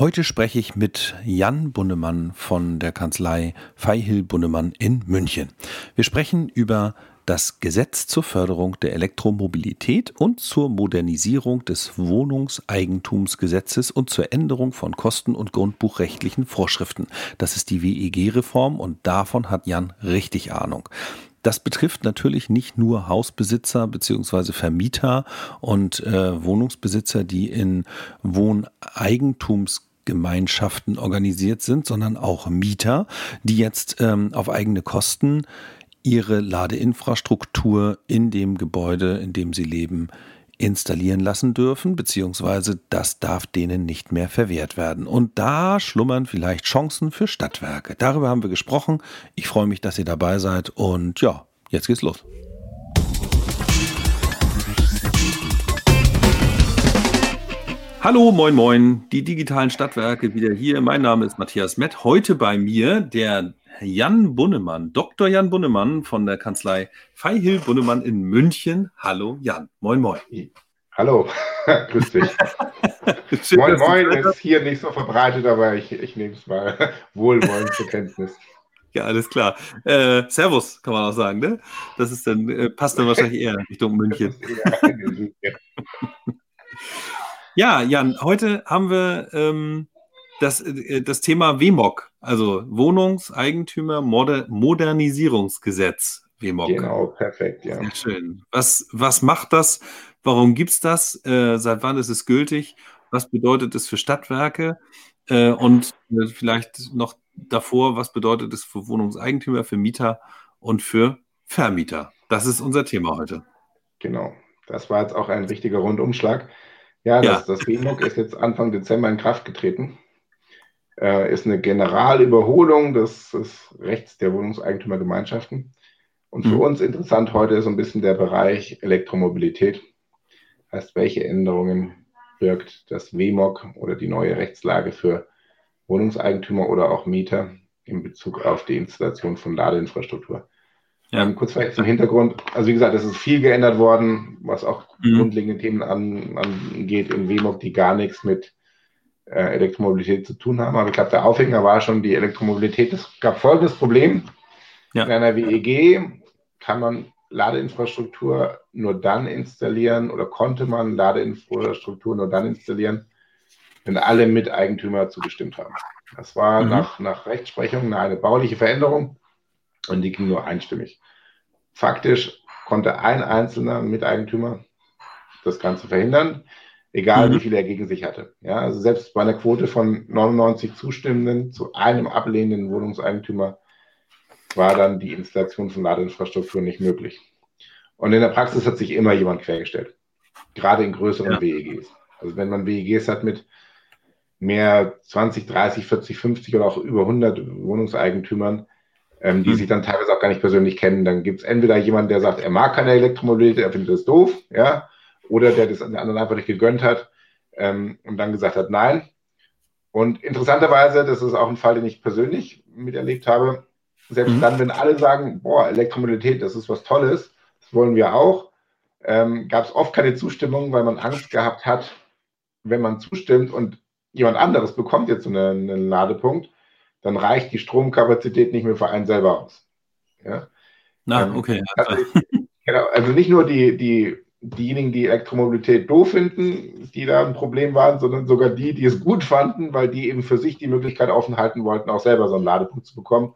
Heute spreche ich mit Jan Bunnemann von der Kanzlei Feihil Bunnemann in München. Wir sprechen über das Gesetz zur Förderung der Elektromobilität und zur Modernisierung des Wohnungseigentumsgesetzes und zur Änderung von Kosten- und grundbuchrechtlichen Vorschriften. Das ist die WEG-Reform und davon hat Jan richtig Ahnung. Das betrifft natürlich nicht nur Hausbesitzer beziehungsweise Vermieter und äh, Wohnungsbesitzer, die in Wohneigentumsgemeinschaften organisiert sind, sondern auch Mieter, die jetzt ähm, auf eigene Kosten ihre Ladeinfrastruktur in dem Gebäude, in dem sie leben, installieren lassen dürfen, beziehungsweise das darf denen nicht mehr verwehrt werden. Und da schlummern vielleicht Chancen für Stadtwerke. Darüber haben wir gesprochen. Ich freue mich, dass ihr dabei seid und ja, jetzt geht's los. Hallo, moin, moin, die digitalen Stadtwerke wieder hier. Mein Name ist Matthias Mett. Heute bei mir der Jan Bunnemann, Dr. Jan Bunnemann von der Kanzlei Feihil Bunnemann in München. Hallo Jan, moin moin. Hallo, grüß dich. Schön, moin moin ist hier nicht so verbreitet, aber ich, ich nehme es mal wohlwollend zur Kenntnis. Ja, alles klar. Äh, Servus, kann man auch sagen, ne? Das ist dann, äh, passt dann wahrscheinlich eher Richtung München. ja, Jan, heute haben wir ähm, das, äh, das Thema WMOG, also Wohnungseigentümer Moder Modernisierungsgesetz. WMOG. Genau, perfekt, ja. Sehr schön. Was, was macht das? Warum gibt es das? Äh, seit wann ist es gültig? Was bedeutet es für Stadtwerke? Äh, und äh, vielleicht noch davor, was bedeutet es für Wohnungseigentümer, für Mieter und für Vermieter? Das ist unser Thema heute. Genau. Das war jetzt auch ein richtiger Rundumschlag. Ja, das, ja. das WMOG ist jetzt Anfang Dezember in Kraft getreten äh, ist eine Generalüberholung des, des, Rechts der Wohnungseigentümergemeinschaften. Und für mhm. uns interessant heute ist so ein bisschen der Bereich Elektromobilität. Heißt, welche Änderungen birgt das WMOG oder die neue Rechtslage für Wohnungseigentümer oder auch Mieter in Bezug auf die Installation von Ladeinfrastruktur? Ja. Ähm, kurz vielleicht zum Hintergrund. Also wie gesagt, es ist viel geändert worden, was auch mhm. grundlegende Themen angeht im WMOG, die gar nichts mit äh, Elektromobilität zu tun haben. Aber ich glaube, der Aufhänger war schon die Elektromobilität. Es gab folgendes Problem. Ja. In einer WEG kann man Ladeinfrastruktur nur dann installieren oder konnte man Ladeinfrastruktur nur dann installieren, wenn alle Miteigentümer zugestimmt haben. Das war mhm. nach, nach Rechtsprechung eine bauliche Veränderung und die ging nur einstimmig. Faktisch konnte ein einzelner Miteigentümer das Ganze verhindern egal mhm. wie viel er gegen sich hatte. Ja, also selbst bei einer Quote von 99 Zustimmenden zu einem ablehnenden Wohnungseigentümer war dann die Installation von Ladeinfrastruktur nicht möglich. Und in der Praxis hat sich immer jemand quergestellt, gerade in größeren ja. WEGs. Also wenn man WEGs hat mit mehr 20, 30, 40, 50 oder auch über 100 Wohnungseigentümern, ähm, die mhm. sich dann teilweise auch gar nicht persönlich kennen, dann gibt es entweder jemanden, der sagt, er mag keine Elektromobilität, er findet das doof, ja, oder der das den anderen einfach nicht gegönnt hat ähm, und dann gesagt hat, nein. Und interessanterweise, das ist auch ein Fall, den ich persönlich miterlebt habe, selbst mhm. dann, wenn alle sagen, boah, Elektromobilität, das ist was Tolles, das wollen wir auch, ähm, gab es oft keine Zustimmung, weil man Angst gehabt hat, wenn man zustimmt und jemand anderes bekommt jetzt so einen, einen Ladepunkt, dann reicht die Stromkapazität nicht mehr für einen selber aus. Ja? Na, ähm, okay. Also, genau, also nicht nur die, die diejenigen, die Elektromobilität doof finden, die da ein Problem waren, sondern sogar die, die es gut fanden, weil die eben für sich die Möglichkeit offen halten wollten, auch selber so einen Ladepunkt zu bekommen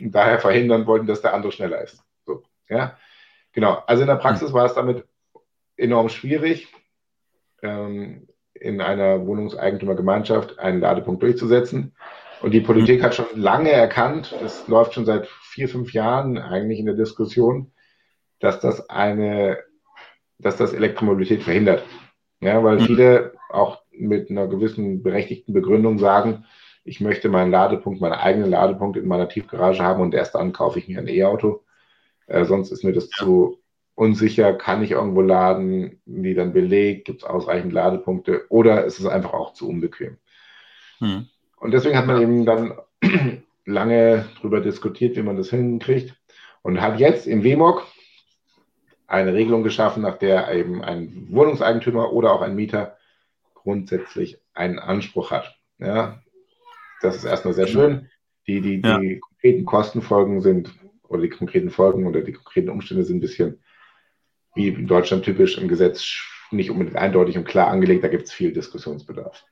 und daher verhindern wollten, dass der andere schneller ist. So, ja, genau. Also in der Praxis war es damit enorm schwierig, ähm, in einer Wohnungseigentümergemeinschaft einen Ladepunkt durchzusetzen. Und die Politik hat schon lange erkannt, das läuft schon seit vier, fünf Jahren eigentlich in der Diskussion, dass das eine dass das Elektromobilität verhindert. Ja, weil mhm. viele auch mit einer gewissen berechtigten Begründung sagen, ich möchte meinen Ladepunkt, meinen eigenen Ladepunkt in meiner Tiefgarage haben und erst dann kaufe ich mir ein E-Auto. Äh, sonst ist mir das zu unsicher, kann ich irgendwo laden, wie dann belegt, gibt es ausreichend Ladepunkte oder ist es einfach auch zu unbequem. Mhm. Und deswegen hat man eben dann lange darüber diskutiert, wie man das hinkriegt und hat jetzt im WMOG, eine Regelung geschaffen, nach der eben ein Wohnungseigentümer oder auch ein Mieter grundsätzlich einen Anspruch hat. Ja, das ist erstmal sehr schön. Die, die, ja. die konkreten Kostenfolgen sind, oder die konkreten Folgen oder die konkreten Umstände sind ein bisschen wie in Deutschland typisch im Gesetz nicht unbedingt eindeutig und klar angelegt. Da gibt es viel Diskussionsbedarf.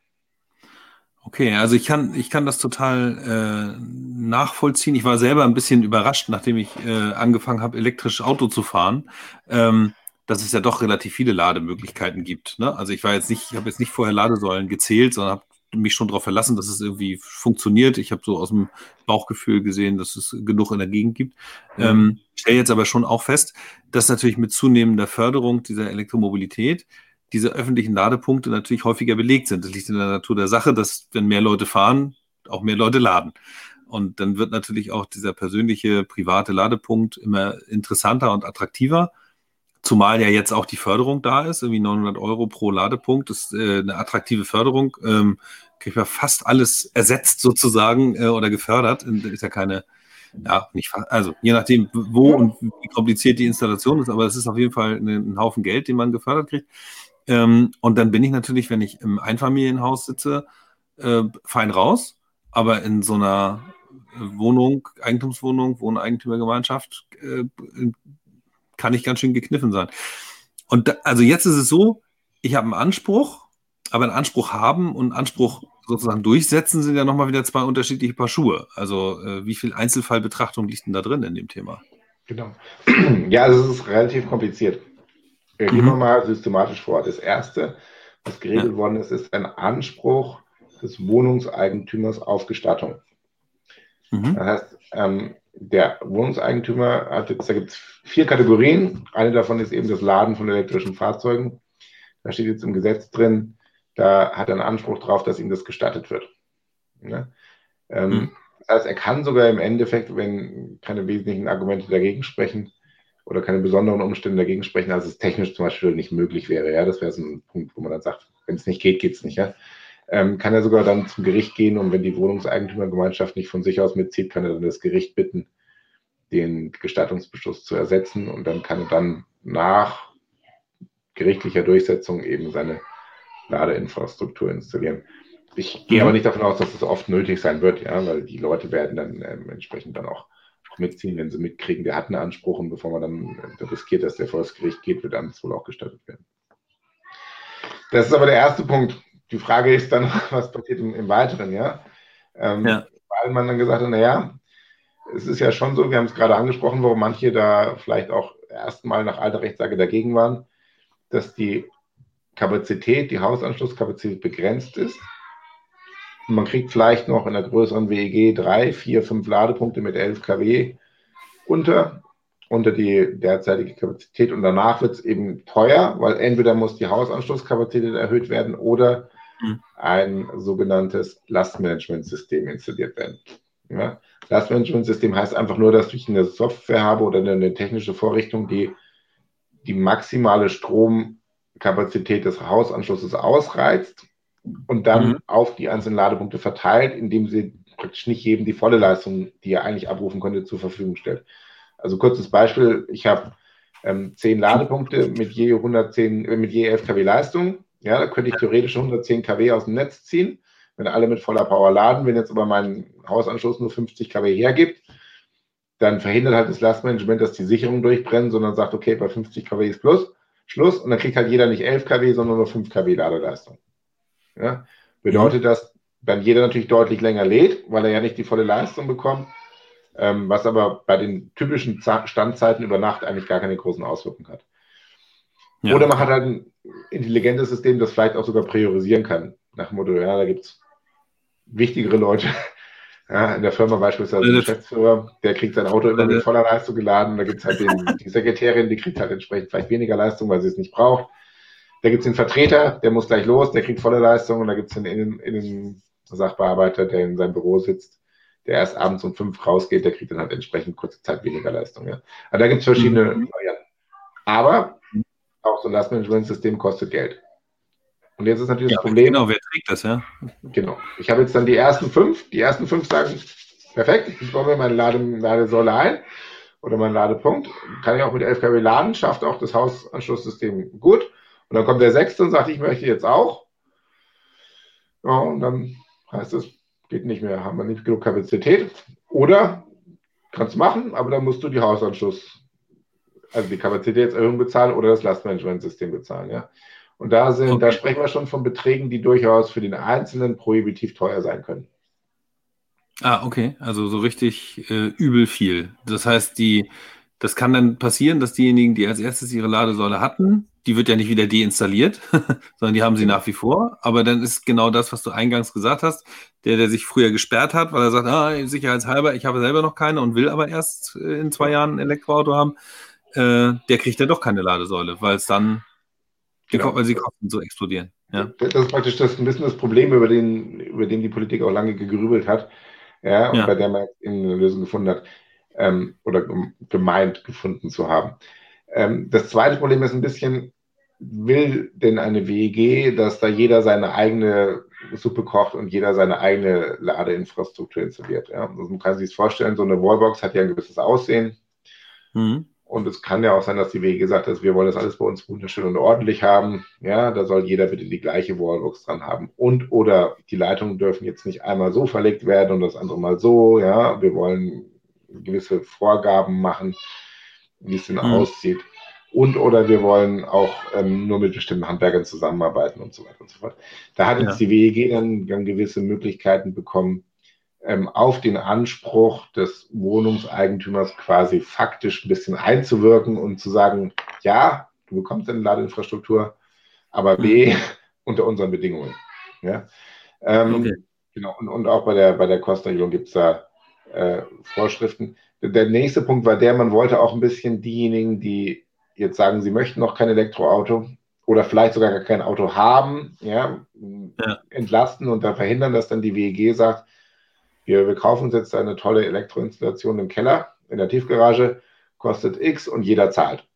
Okay, also ich kann, ich kann das total äh, nachvollziehen. Ich war selber ein bisschen überrascht, nachdem ich äh, angefangen habe, elektrisch Auto zu fahren, ähm, dass es ja doch relativ viele Lademöglichkeiten gibt. Ne? Also ich war jetzt nicht, ich habe jetzt nicht vorher Ladesäulen gezählt, sondern habe mich schon darauf verlassen, dass es irgendwie funktioniert. Ich habe so aus dem Bauchgefühl gesehen, dass es genug in der Gegend gibt. Mhm. Ähm, stelle jetzt aber schon auch fest, dass natürlich mit zunehmender Förderung dieser Elektromobilität diese öffentlichen Ladepunkte natürlich häufiger belegt sind. Das liegt in der Natur der Sache, dass wenn mehr Leute fahren, auch mehr Leute laden. Und dann wird natürlich auch dieser persönliche private Ladepunkt immer interessanter und attraktiver. Zumal ja jetzt auch die Förderung da ist, irgendwie 900 Euro pro Ladepunkt, ist äh, eine attraktive Förderung. Ähm, kriegt man fast alles ersetzt sozusagen äh, oder gefördert. Ist ja keine, ja, nicht, also je nachdem, wo und wie kompliziert die Installation ist, aber es ist auf jeden Fall ein Haufen Geld, den man gefördert kriegt. Ähm, und dann bin ich natürlich, wenn ich im Einfamilienhaus sitze, äh, fein raus. Aber in so einer Wohnung, Eigentumswohnung, Wohneigentümergemeinschaft, äh, kann ich ganz schön gekniffen sein. Und da, also jetzt ist es so, ich habe einen Anspruch, aber einen Anspruch haben und einen Anspruch sozusagen durchsetzen sind ja nochmal wieder zwei unterschiedliche Paar Schuhe. Also äh, wie viel Einzelfallbetrachtung liegt denn da drin in dem Thema? Genau. Ja, also es ist relativ kompliziert. Äh, gehen wir mhm. mal systematisch vor. Das Erste, was geregelt ja. worden ist, ist ein Anspruch des Wohnungseigentümers auf Gestattung. Mhm. Das heißt, ähm, der Wohnungseigentümer hat jetzt, da gibt es vier Kategorien. Eine davon ist eben das Laden von elektrischen Fahrzeugen. Da steht jetzt im Gesetz drin, da hat er einen Anspruch drauf, dass ihm das gestattet wird. Ne? Ähm, mhm. Das heißt, er kann sogar im Endeffekt, wenn keine wesentlichen Argumente dagegen sprechen oder keine besonderen Umstände dagegen sprechen, als es technisch zum Beispiel nicht möglich wäre. Ja, das wäre so ein Punkt, wo man dann sagt, wenn es nicht geht, geht es nicht. Ja? ähm, kann er sogar dann zum Gericht gehen und wenn die Wohnungseigentümergemeinschaft nicht von sich aus mitzieht, kann er dann das Gericht bitten, den Gestattungsbeschluss zu ersetzen und dann kann er dann nach gerichtlicher Durchsetzung eben seine Ladeinfrastruktur installieren. Ich gehe aber mhm. nicht davon aus, dass es oft nötig sein wird, ja, weil die Leute werden dann ähm, entsprechend dann auch, mitziehen, wenn sie mitkriegen, der hat einen Anspruch und bevor man dann äh, riskiert, dass der vor das Gericht geht, wird dann wohl auch gestattet werden. Das ist aber der erste Punkt die Frage ist dann, was passiert im, im Weiteren, ja? Ähm, ja? Weil man dann gesagt hat, naja, es ist ja schon so, wir haben es gerade angesprochen, warum manche da vielleicht auch erstmal nach alter Rechtslage dagegen waren, dass die Kapazität, die Hausanschlusskapazität begrenzt ist. Man kriegt vielleicht noch in der größeren WEG drei, vier, fünf Ladepunkte mit 11 kW unter unter die derzeitige Kapazität und danach wird es eben teuer, weil entweder muss die Hausanschlusskapazität erhöht werden oder mhm. ein sogenanntes Lastmanagementsystem installiert werden. Ja? Lastmanagementsystem heißt einfach nur, dass ich eine Software habe oder eine technische Vorrichtung, die die maximale Stromkapazität des Hausanschlusses ausreizt und dann mhm. auf die einzelnen Ladepunkte verteilt, indem sie praktisch nicht jedem die volle Leistung, die er eigentlich abrufen könnte, zur Verfügung stellt. Also kurzes Beispiel, ich habe ähm, 10 Ladepunkte mit je 110, äh, mit je 11 kW Leistung. Ja, da könnte ich theoretisch 110 kW aus dem Netz ziehen, wenn alle mit voller Power laden. Wenn jetzt aber mein Hausanschluss nur 50 kW hergibt, dann verhindert halt das Lastmanagement, dass die Sicherungen durchbrennen, sondern sagt, okay, bei 50 kW ist plus, Schluss. Und dann kriegt halt jeder nicht 11 kW, sondern nur 5 kW Ladeleistung. Ja, bedeutet, dass dann jeder natürlich deutlich länger lädt, weil er ja nicht die volle Leistung bekommt ähm, was aber bei den typischen Standzeiten über Nacht eigentlich gar keine großen Auswirkungen hat. Ja. Oder man hat halt ein intelligentes System, das vielleicht auch sogar priorisieren kann. Nach dem Motto, ja, da gibt es wichtigere Leute. Ja, in der Firma beispielsweise der Geschäftsführer, der kriegt sein Auto immer mit voller Leistung geladen. Da gibt es halt den, die Sekretärin, die kriegt halt entsprechend vielleicht weniger Leistung, weil sie es nicht braucht. Da gibt es den Vertreter, der muss gleich los, der kriegt volle Leistung. Und da gibt es den Innen, Innen Sachbearbeiter, der in seinem Büro sitzt, der erst abends um fünf rausgeht, der kriegt dann halt entsprechend kurze Zeit weniger Leistung. Ja. Aber da gibt es verschiedene mhm. Varianten. Aber auch so ein Lastmanagementsystem kostet Geld. Und jetzt ist natürlich ja, das Problem. Genau, wer trägt das, ja? Genau. Ich habe jetzt dann die ersten fünf. Die ersten fünf sagen, perfekt, ich baue mir meine Lade, Ladesäule ein oder meinen Ladepunkt. Kann ich auch mit 11 kW laden, schafft auch das Hausanschlusssystem gut. Und dann kommt der sechste und sagt, ich möchte jetzt auch. Ja, und dann heißt es, geht nicht mehr, haben wir nicht genug Kapazität. Oder kannst du machen, aber dann musst du die Hausanschluss, also die Kapazitätserhöhung bezahlen oder das Lastmanagementsystem bezahlen. Ja? Und da, sind, okay. da sprechen wir schon von Beträgen, die durchaus für den Einzelnen prohibitiv teuer sein können. Ah, okay. Also so richtig äh, übel viel. Das heißt, die, das kann dann passieren, dass diejenigen, die als erstes ihre Ladesäule hatten, die wird ja nicht wieder deinstalliert, sondern die haben sie nach wie vor. Aber dann ist genau das, was du eingangs gesagt hast, der, der sich früher gesperrt hat, weil er sagt, ah, sicherheitshalber, ich habe selber noch keine und will aber erst äh, in zwei Jahren ein Elektroauto haben, äh, der kriegt dann doch keine Ladesäule, weil es dann, genau. weil sie Kosten so explodieren. Ja. Das ist praktisch das, ein bisschen das Problem, über den, über den die Politik auch lange gegrübelt hat ja, und ja. bei der man eine Lösung gefunden hat ähm, oder gemeint gefunden zu haben. Ähm, das zweite Problem ist ein bisschen, will denn eine WEG, dass da jeder seine eigene Suppe kocht und jeder seine eigene Ladeinfrastruktur installiert? Ja? Also man kann sich vorstellen, so eine Wallbox hat ja ein gewisses Aussehen. Mhm. Und es kann ja auch sein, dass die WG sagt, dass wir wollen das alles bei uns wunderschön und ordentlich haben. Ja, da soll jeder bitte die gleiche Wallbox dran haben. Und oder die Leitungen dürfen jetzt nicht einmal so verlegt werden und das andere mal so. Ja, wir wollen gewisse Vorgaben machen, wie es denn mhm. aussieht. Und oder wir wollen auch ähm, nur mit bestimmten Handwerkern zusammenarbeiten und so weiter und so fort. Da hat jetzt ja. die WEG dann, dann gewisse Möglichkeiten bekommen, ähm, auf den Anspruch des Wohnungseigentümers quasi faktisch ein bisschen einzuwirken und zu sagen, ja, du bekommst eine Ladeinfrastruktur, aber B, mhm. unter unseren Bedingungen. Ja? Ähm, okay. Genau, und, und, auch bei der, bei der Kostenregelung gibt es da äh, Vorschriften. Der nächste Punkt war der, man wollte auch ein bisschen diejenigen, die jetzt sagen, sie möchten noch kein Elektroauto oder vielleicht sogar gar kein Auto haben, ja, ja. entlasten und da verhindern, dass dann die WEG sagt, wir, wir kaufen uns jetzt eine tolle Elektroinstallation im Keller, in der Tiefgarage, kostet X und jeder zahlt.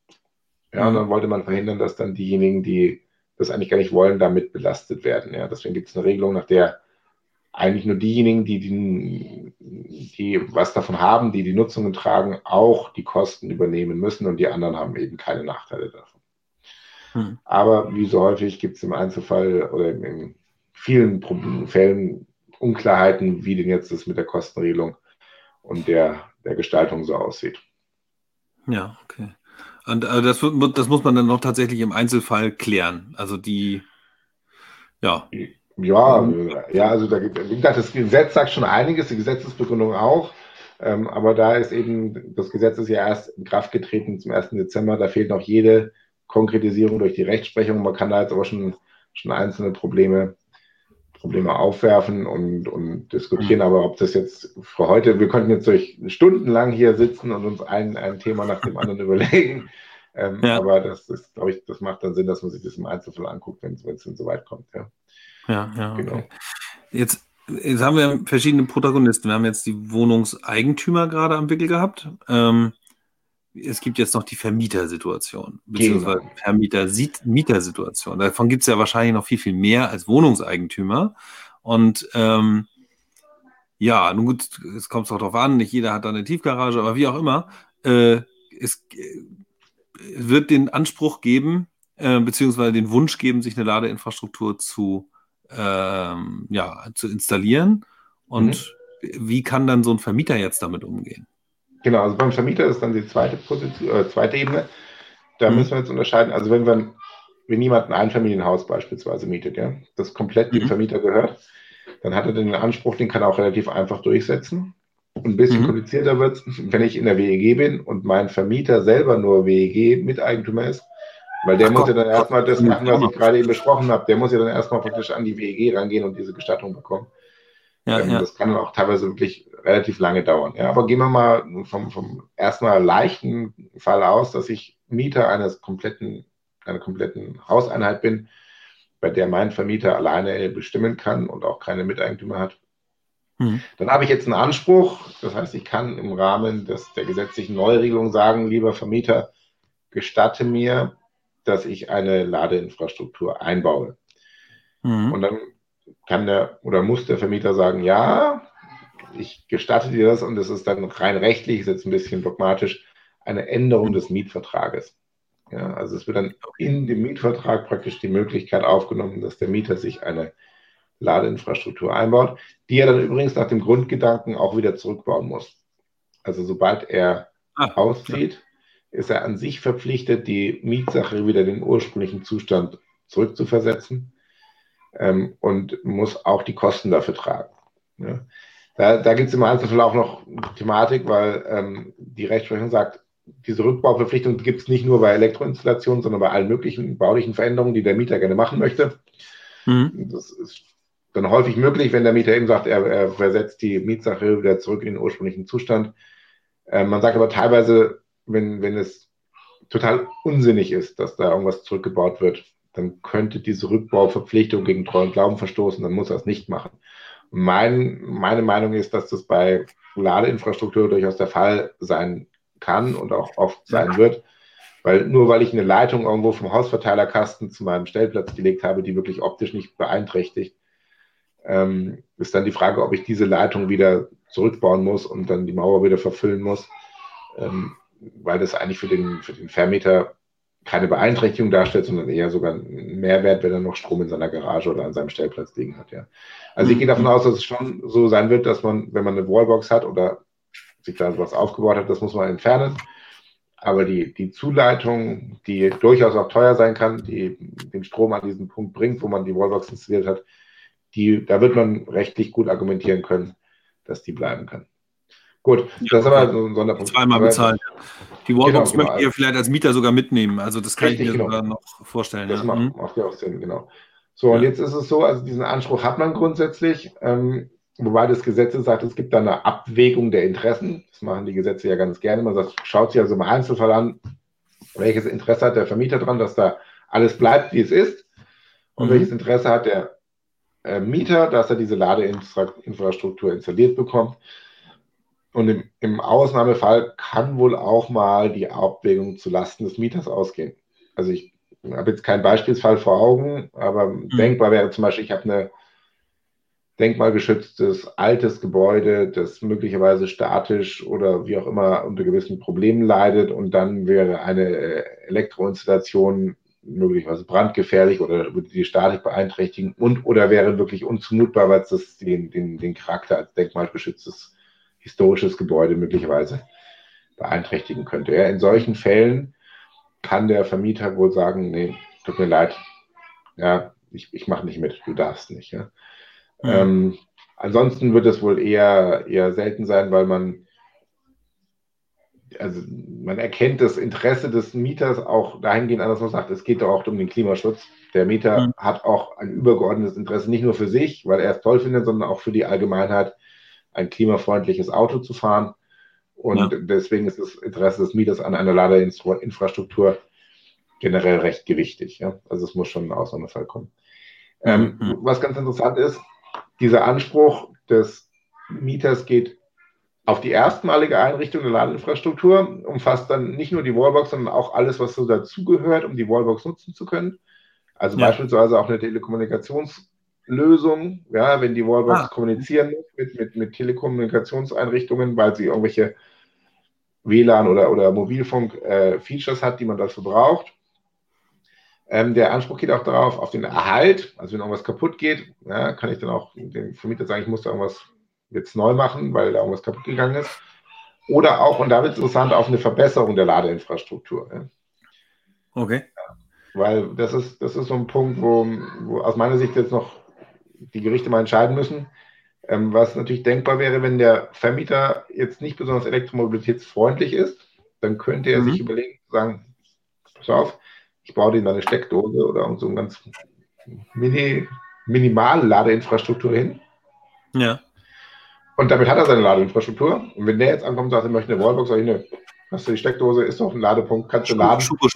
Ja, mhm. und dann wollte man verhindern, dass dann diejenigen, die das eigentlich gar nicht wollen, damit belastet werden. Ja, deswegen gibt es eine Regelung, nach der eigentlich nur diejenigen, die, die, die was davon haben, die die Nutzungen tragen, auch die Kosten übernehmen müssen und die anderen haben eben keine Nachteile davon. Hm. Aber wie so häufig gibt es im Einzelfall oder in vielen Fällen Unklarheiten, wie denn jetzt das mit der Kostenregelung und der, der Gestaltung so aussieht. Ja, okay. Und äh, das, das muss man dann noch tatsächlich im Einzelfall klären. Also die, ja. Ja, ja, also da, wie gesagt, das Gesetz sagt schon einiges, die Gesetzesbegründung auch. Ähm, aber da ist eben, das Gesetz ist ja erst in Kraft getreten zum 1. Dezember, da fehlt noch jede Konkretisierung durch die Rechtsprechung. Man kann da jetzt aber schon, schon einzelne Probleme Probleme aufwerfen und, und diskutieren. Mhm. Aber ob das jetzt für heute, wir könnten jetzt durch stundenlang hier sitzen und uns ein, ein Thema nach dem anderen überlegen. Ähm, ja. Aber das ist, glaube ich, das macht dann Sinn, dass man sich das im Einzelfall anguckt, wenn es dann so weit kommt. Ja, ja, ja genau. Okay. Jetzt, jetzt haben wir verschiedene Protagonisten. Wir haben jetzt die Wohnungseigentümer gerade am Wickel gehabt. Ähm, es gibt jetzt noch die Vermietersituation, beziehungsweise genau. Vermieter-Mietersituation. Davon gibt es ja wahrscheinlich noch viel, viel mehr als Wohnungseigentümer. Und ähm, ja, nun gut, es kommt auch darauf an, nicht jeder hat da eine Tiefgarage, aber wie auch immer, äh, es äh, wird den Anspruch geben, äh, beziehungsweise den Wunsch geben, sich eine Ladeinfrastruktur zu, ähm, ja, zu installieren. Und mhm. wie kann dann so ein Vermieter jetzt damit umgehen? Genau, also beim Vermieter ist dann die zweite Position, äh, zweite Ebene. Da mhm. müssen wir jetzt unterscheiden. Also wenn wir, wenn jemand ein Einfamilienhaus beispielsweise mietet, ja, das komplett mhm. dem Vermieter gehört, dann hat er den Anspruch, den kann er auch relativ einfach durchsetzen. ein bisschen mhm. komplizierter wird es, wenn ich in der WEG bin und mein Vermieter selber nur WEG-Miteigentümer ist, weil der Ach muss Gott. ja dann erstmal das machen, was ich gerade eben besprochen habe. Der muss ja dann erstmal praktisch an die WEG rangehen und diese Gestattung bekommen. Ja, ähm, ja. Das kann dann auch teilweise wirklich relativ lange dauern. Ja, aber gehen wir mal vom, vom erstmal leichten Fall aus, dass ich Mieter eines kompletten, einer kompletten Hauseinheit bin, bei der mein Vermieter alleine bestimmen kann und auch keine Miteigentümer hat. Mhm. Dann habe ich jetzt einen Anspruch, das heißt, ich kann im Rahmen des, der gesetzlichen Neuregelung sagen, lieber Vermieter, gestatte mir, dass ich eine Ladeinfrastruktur einbaue. Mhm. Und dann kann der oder muss der Vermieter sagen, ja, ich gestatte dir das und es ist dann rein rechtlich, ist jetzt ein bisschen dogmatisch, eine Änderung des Mietvertrages. Ja, also es wird dann in dem Mietvertrag praktisch die Möglichkeit aufgenommen, dass der Mieter sich eine, Ladeinfrastruktur einbaut, die er dann übrigens nach dem Grundgedanken auch wieder zurückbauen muss. Also sobald er ah, auszieht. Ist er an sich verpflichtet, die Mietsache wieder in den ursprünglichen Zustand zurückzuversetzen ähm, und muss auch die Kosten dafür tragen. Ja. Da, da gibt es im Einzelfall auch noch Thematik, weil ähm, die Rechtsprechung sagt, diese Rückbauverpflichtung gibt es nicht nur bei Elektroinstallationen, sondern bei allen möglichen baulichen Veränderungen, die der Mieter gerne machen möchte. Mhm. Das ist dann häufig möglich, wenn der Mieter eben sagt, er, er versetzt die Mietsache wieder zurück in den ursprünglichen Zustand. Äh, man sagt aber teilweise, wenn, wenn es total unsinnig ist, dass da irgendwas zurückgebaut wird, dann könnte diese Rückbauverpflichtung gegen Treu und Glauben verstoßen, dann muss er es nicht machen. Mein, meine Meinung ist, dass das bei Ladeinfrastruktur durchaus der Fall sein kann und auch oft sein wird. Weil nur weil ich eine Leitung irgendwo vom Hausverteilerkasten zu meinem Stellplatz gelegt habe, die wirklich optisch nicht beeinträchtigt, ähm, ist dann die Frage, ob ich diese Leitung wieder zurückbauen muss und dann die Mauer wieder verfüllen muss, ähm, weil das eigentlich für den, für den Vermieter keine Beeinträchtigung darstellt, sondern eher sogar ein Mehrwert, wenn er noch Strom in seiner Garage oder an seinem Stellplatz liegen hat. Ja. Also ich gehe davon aus, dass es schon so sein wird, dass man, wenn man eine Wallbox hat oder sich da was aufgebaut hat, das muss man entfernen. Aber die, die Zuleitung, die durchaus auch teuer sein kann, die den Strom an diesen Punkt bringt, wo man die Wallbox installiert hat, die, da wird man rechtlich gut argumentieren können, dass die bleiben kann. Gut, ja, das ist aber so ein Sonderpunkt. Zweimal bezahlen. Die Wallbox genau, möchtet genau. ihr vielleicht als Mieter sogar mitnehmen. Also das kann Richtig, ich mir genau. sogar noch vorstellen. Das ja. macht, mhm. macht, ja auch Sinn, genau. So, ja. und jetzt ist es so, also diesen Anspruch hat man grundsätzlich, ähm, wobei das Gesetz sagt, es gibt da eine Abwägung der Interessen. Das machen die Gesetze ja ganz gerne. Man sagt, schaut sich also im Einzelfall an, welches Interesse hat der Vermieter daran, dass da alles bleibt, wie es ist. Und mhm. welches Interesse hat der äh, Mieter, dass er diese Ladeinfrastruktur installiert bekommt. Und im, im, Ausnahmefall kann wohl auch mal die Abwägung zulasten des Mieters ausgehen. Also ich habe jetzt keinen Beispielsfall vor Augen, aber mhm. denkbar wäre zum Beispiel, ich habe eine denkmalgeschütztes altes Gebäude, das möglicherweise statisch oder wie auch immer unter gewissen Problemen leidet und dann wäre eine äh, Elektroinstallation möglicherweise brandgefährlich oder würde die Statik beeinträchtigen und oder wäre wirklich unzumutbar, weil es das den, den, den Charakter als denkmalgeschütztes historisches Gebäude möglicherweise beeinträchtigen könnte. Ja, in solchen Fällen kann der Vermieter wohl sagen, nee, tut mir leid, ja, ich, ich mache nicht mit, du darfst nicht. Ja. Mhm. Ähm, ansonsten wird es wohl eher, eher selten sein, weil man also man erkennt das Interesse des Mieters auch dahingehend an, dass man sagt, es geht doch auch um den Klimaschutz. Der Mieter mhm. hat auch ein übergeordnetes Interesse, nicht nur für sich, weil er es toll findet, sondern auch für die Allgemeinheit, ein klimafreundliches Auto zu fahren. Und ja. deswegen ist das Interesse des Mieters an einer Ladeinfrastruktur generell recht gewichtig. Ja? Also es muss schon ein Ausnahmefall kommen. Ähm, mhm. was ganz interessant ist, dieser Anspruch des Mieters geht auf die erstmalige Einrichtung der Ladeinfrastruktur, umfasst dann nicht nur die Wallbox, sondern auch alles, was so dazugehört, um die Wallbox nutzen zu können. Also ja. beispielsweise auch eine Telekommunikationslösung, ja, wenn die Wallbox ah. kommunizieren muss mit, mit, mit Telekommunikationseinrichtungen, weil sie irgendwelche WLAN oder, oder Mobilfunk-Features äh, hat, die man dafür braucht. Ähm, der Anspruch geht auch darauf, auf den Erhalt. Also wenn irgendwas kaputt geht, ja, kann ich dann auch dem Vermieter sagen, ich muss da irgendwas jetzt neu machen, weil da irgendwas kaputt gegangen ist. Oder auch, und da wird es interessant, auf eine Verbesserung der Ladeinfrastruktur. Ja. Okay. Ja, weil das ist, das ist so ein Punkt, wo, wo aus meiner Sicht jetzt noch die Gerichte mal entscheiden müssen. Ähm, was natürlich denkbar wäre, wenn der Vermieter jetzt nicht besonders elektromobilitätsfreundlich ist, dann könnte er mhm. sich überlegen, sagen, pass auf, ich baue dir eine Steckdose oder so eine ganz mini, minimale Ladeinfrastruktur hin. Ja. Und damit hat er seine Ladeinfrastruktur. Und wenn der jetzt ankommt und sagt, er möchte eine Wallbox, sag ich, ne, hast du die Steckdose, ist doch ein Ladepunkt, kannst du laden. Was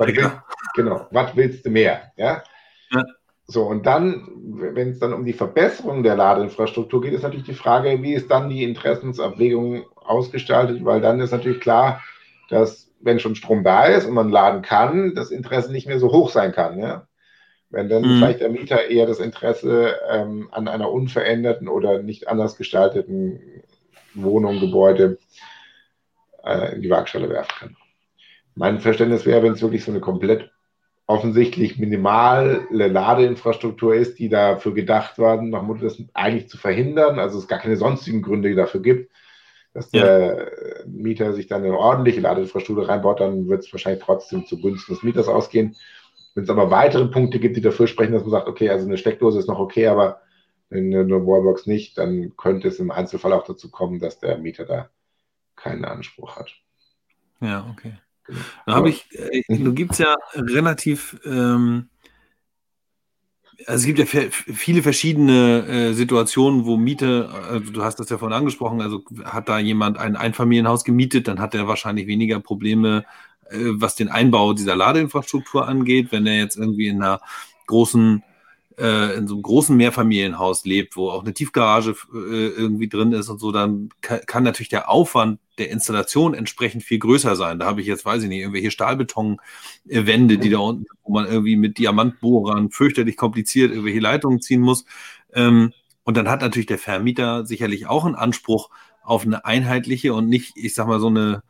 genau, was willst du mehr? Ja? ja. So, und dann, wenn es dann um die Verbesserung der Ladeinfrastruktur geht, ist natürlich die Frage, wie ist dann die Interessensabwägung ausgestaltet, weil dann ist natürlich klar, dass wenn schon Strom da ist und man laden kann, das Interesse nicht mehr so hoch sein kann. Ja? Wenn dann mhm. vielleicht der Mieter eher das Interesse ähm, an einer unveränderten oder nicht anders gestalteten Wohnung, Gebäude äh, in die Waagschale werfen kann. Mein Verständnis wäre, wenn es wirklich so eine komplett offensichtlich minimale Ladeinfrastruktur ist, die dafür gedacht werden, nach Motto, das eigentlich zu verhindern, also es gar keine sonstigen Gründe dafür gibt, dass der ja. Mieter sich dann eine ordentliche Ladeinfrastruktur reinbaut, dann wird es wahrscheinlich trotzdem zugunsten des Mieters ausgehen. Wenn es aber weitere Punkte gibt, die dafür sprechen, dass man sagt, okay, also eine Steckdose ist noch okay, aber eine, eine Wallbox nicht, dann könnte es im Einzelfall auch dazu kommen, dass der Mieter da keinen Anspruch hat. Ja, okay. Da habe ich, äh, du gibt es ja relativ ähm, also es gibt ja viele verschiedene äh, Situationen, wo Miete, also du hast das ja vorhin angesprochen, also hat da jemand ein Einfamilienhaus gemietet, dann hat er wahrscheinlich weniger Probleme, äh, was den Einbau dieser Ladeinfrastruktur angeht. Wenn er jetzt irgendwie in einer großen äh, in so einem großen Mehrfamilienhaus lebt, wo auch eine Tiefgarage äh, irgendwie drin ist und so, dann kann, kann, natürlich der Aufwand der Installation entsprechend viel größer sein. Da habe ich jetzt, weiß ich nicht, irgendwelche Stahlbetonwände, die da unten, wo man irgendwie mit Diamantbohrern fürchterlich kompliziert irgendwelche Leitungen ziehen muss. Ähm, und dann hat natürlich der Vermieter sicherlich auch einen Anspruch auf eine einheitliche und nicht, ich sag mal, so eine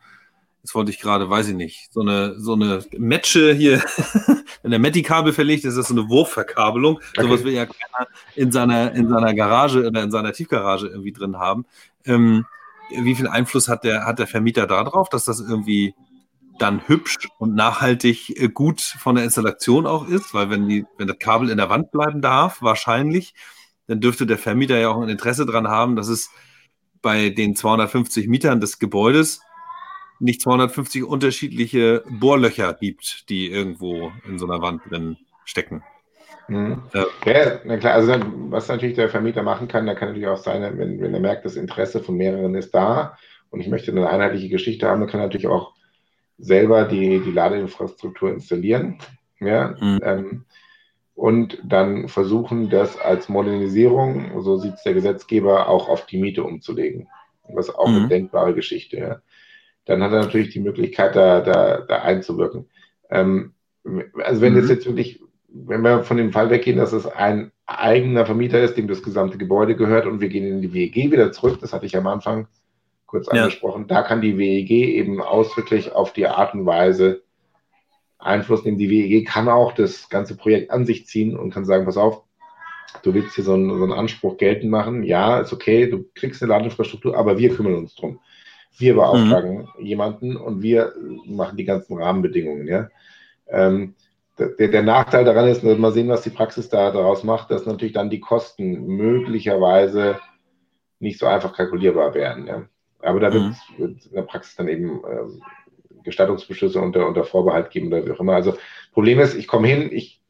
Jetzt wollte ich gerade, weiß ich nicht, so eine, so eine Matche hier, wenn der Metti-Kabel verlegt ist, ist das so eine Wurfverkabelung. Okay. Sowas will ja keiner in seiner, in seiner Garage oder in seiner Tiefgarage irgendwie drin haben. Ähm, wie viel Einfluss hat der, hat der Vermieter darauf, dass das irgendwie dann hübsch und nachhaltig äh, gut von der Installation auch ist? Weil wenn, die, wenn das Kabel in der Wand bleiben darf, wahrscheinlich, dann dürfte der Vermieter ja auch ein Interesse daran haben, dass es bei den 250 Mietern des Gebäudes nicht 250 unterschiedliche Bohrlöcher gibt, die irgendwo in so einer Wand drin stecken. Mhm. Ja. ja, na klar, also dann, was natürlich der Vermieter machen kann, da kann natürlich auch sein, wenn, wenn er merkt, das Interesse von mehreren ist da und ich möchte eine einheitliche Geschichte haben, dann kann er natürlich auch selber die, die Ladeinfrastruktur installieren. Ja, mhm. ähm, und dann versuchen, das als Modernisierung, so sieht es der Gesetzgeber, auch auf die Miete umzulegen. Was auch mhm. eine denkbare Geschichte. Ja dann hat er natürlich die Möglichkeit, da, da, da einzuwirken. Ähm, also wenn mhm. das jetzt wirklich, wenn wir von dem Fall weggehen, dass es ein eigener Vermieter ist, dem das gesamte Gebäude gehört und wir gehen in die WEG wieder zurück, das hatte ich am Anfang kurz ja. angesprochen, da kann die WEG eben ausdrücklich auf die Art und Weise Einfluss nehmen. Die WEG kann auch das ganze Projekt an sich ziehen und kann sagen, pass auf, du willst hier so einen, so einen Anspruch geltend machen, ja, ist okay, du kriegst eine Ladeinfrastruktur, aber wir kümmern uns drum. Wir beauftragen mhm. jemanden und wir machen die ganzen Rahmenbedingungen. Ja? Ähm, der, der, Nachteil daran ist, mal sehen, was die Praxis da daraus macht, dass natürlich dann die Kosten möglicherweise nicht so einfach kalkulierbar werden. Ja? Aber da mhm. wird es in der Praxis dann eben ähm, Gestattungsbeschlüsse unter, unter Vorbehalt geben oder wie auch immer. Also Problem ist, ich komme hin, ich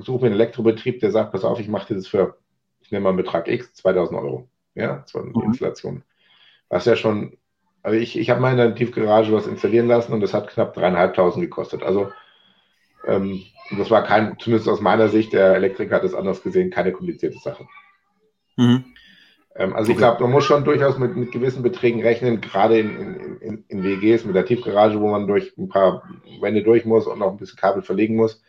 suche mir einen Elektrobetrieb, der sagt, pass auf, ich mache das für, ich nehme mal einen Betrag X, 2000 Euro. Ja, das war die mhm. Installation. Was ja schon also ich, ich habe mal in der Tiefgarage was installieren lassen und das hat knapp dreieinhalbtausend gekostet. Also ähm, das war kein, zumindest aus meiner Sicht, der Elektriker hat es anders gesehen, keine komplizierte Sache. Mhm. Ähm, also okay. ich glaube, man muss schon durchaus mit, mit gewissen Beträgen rechnen, gerade in, in, in, in, WGs mit der Tiefgarage, wo man durch ein paar Wände durch muss und noch ein bisschen Kabel verlegen muss.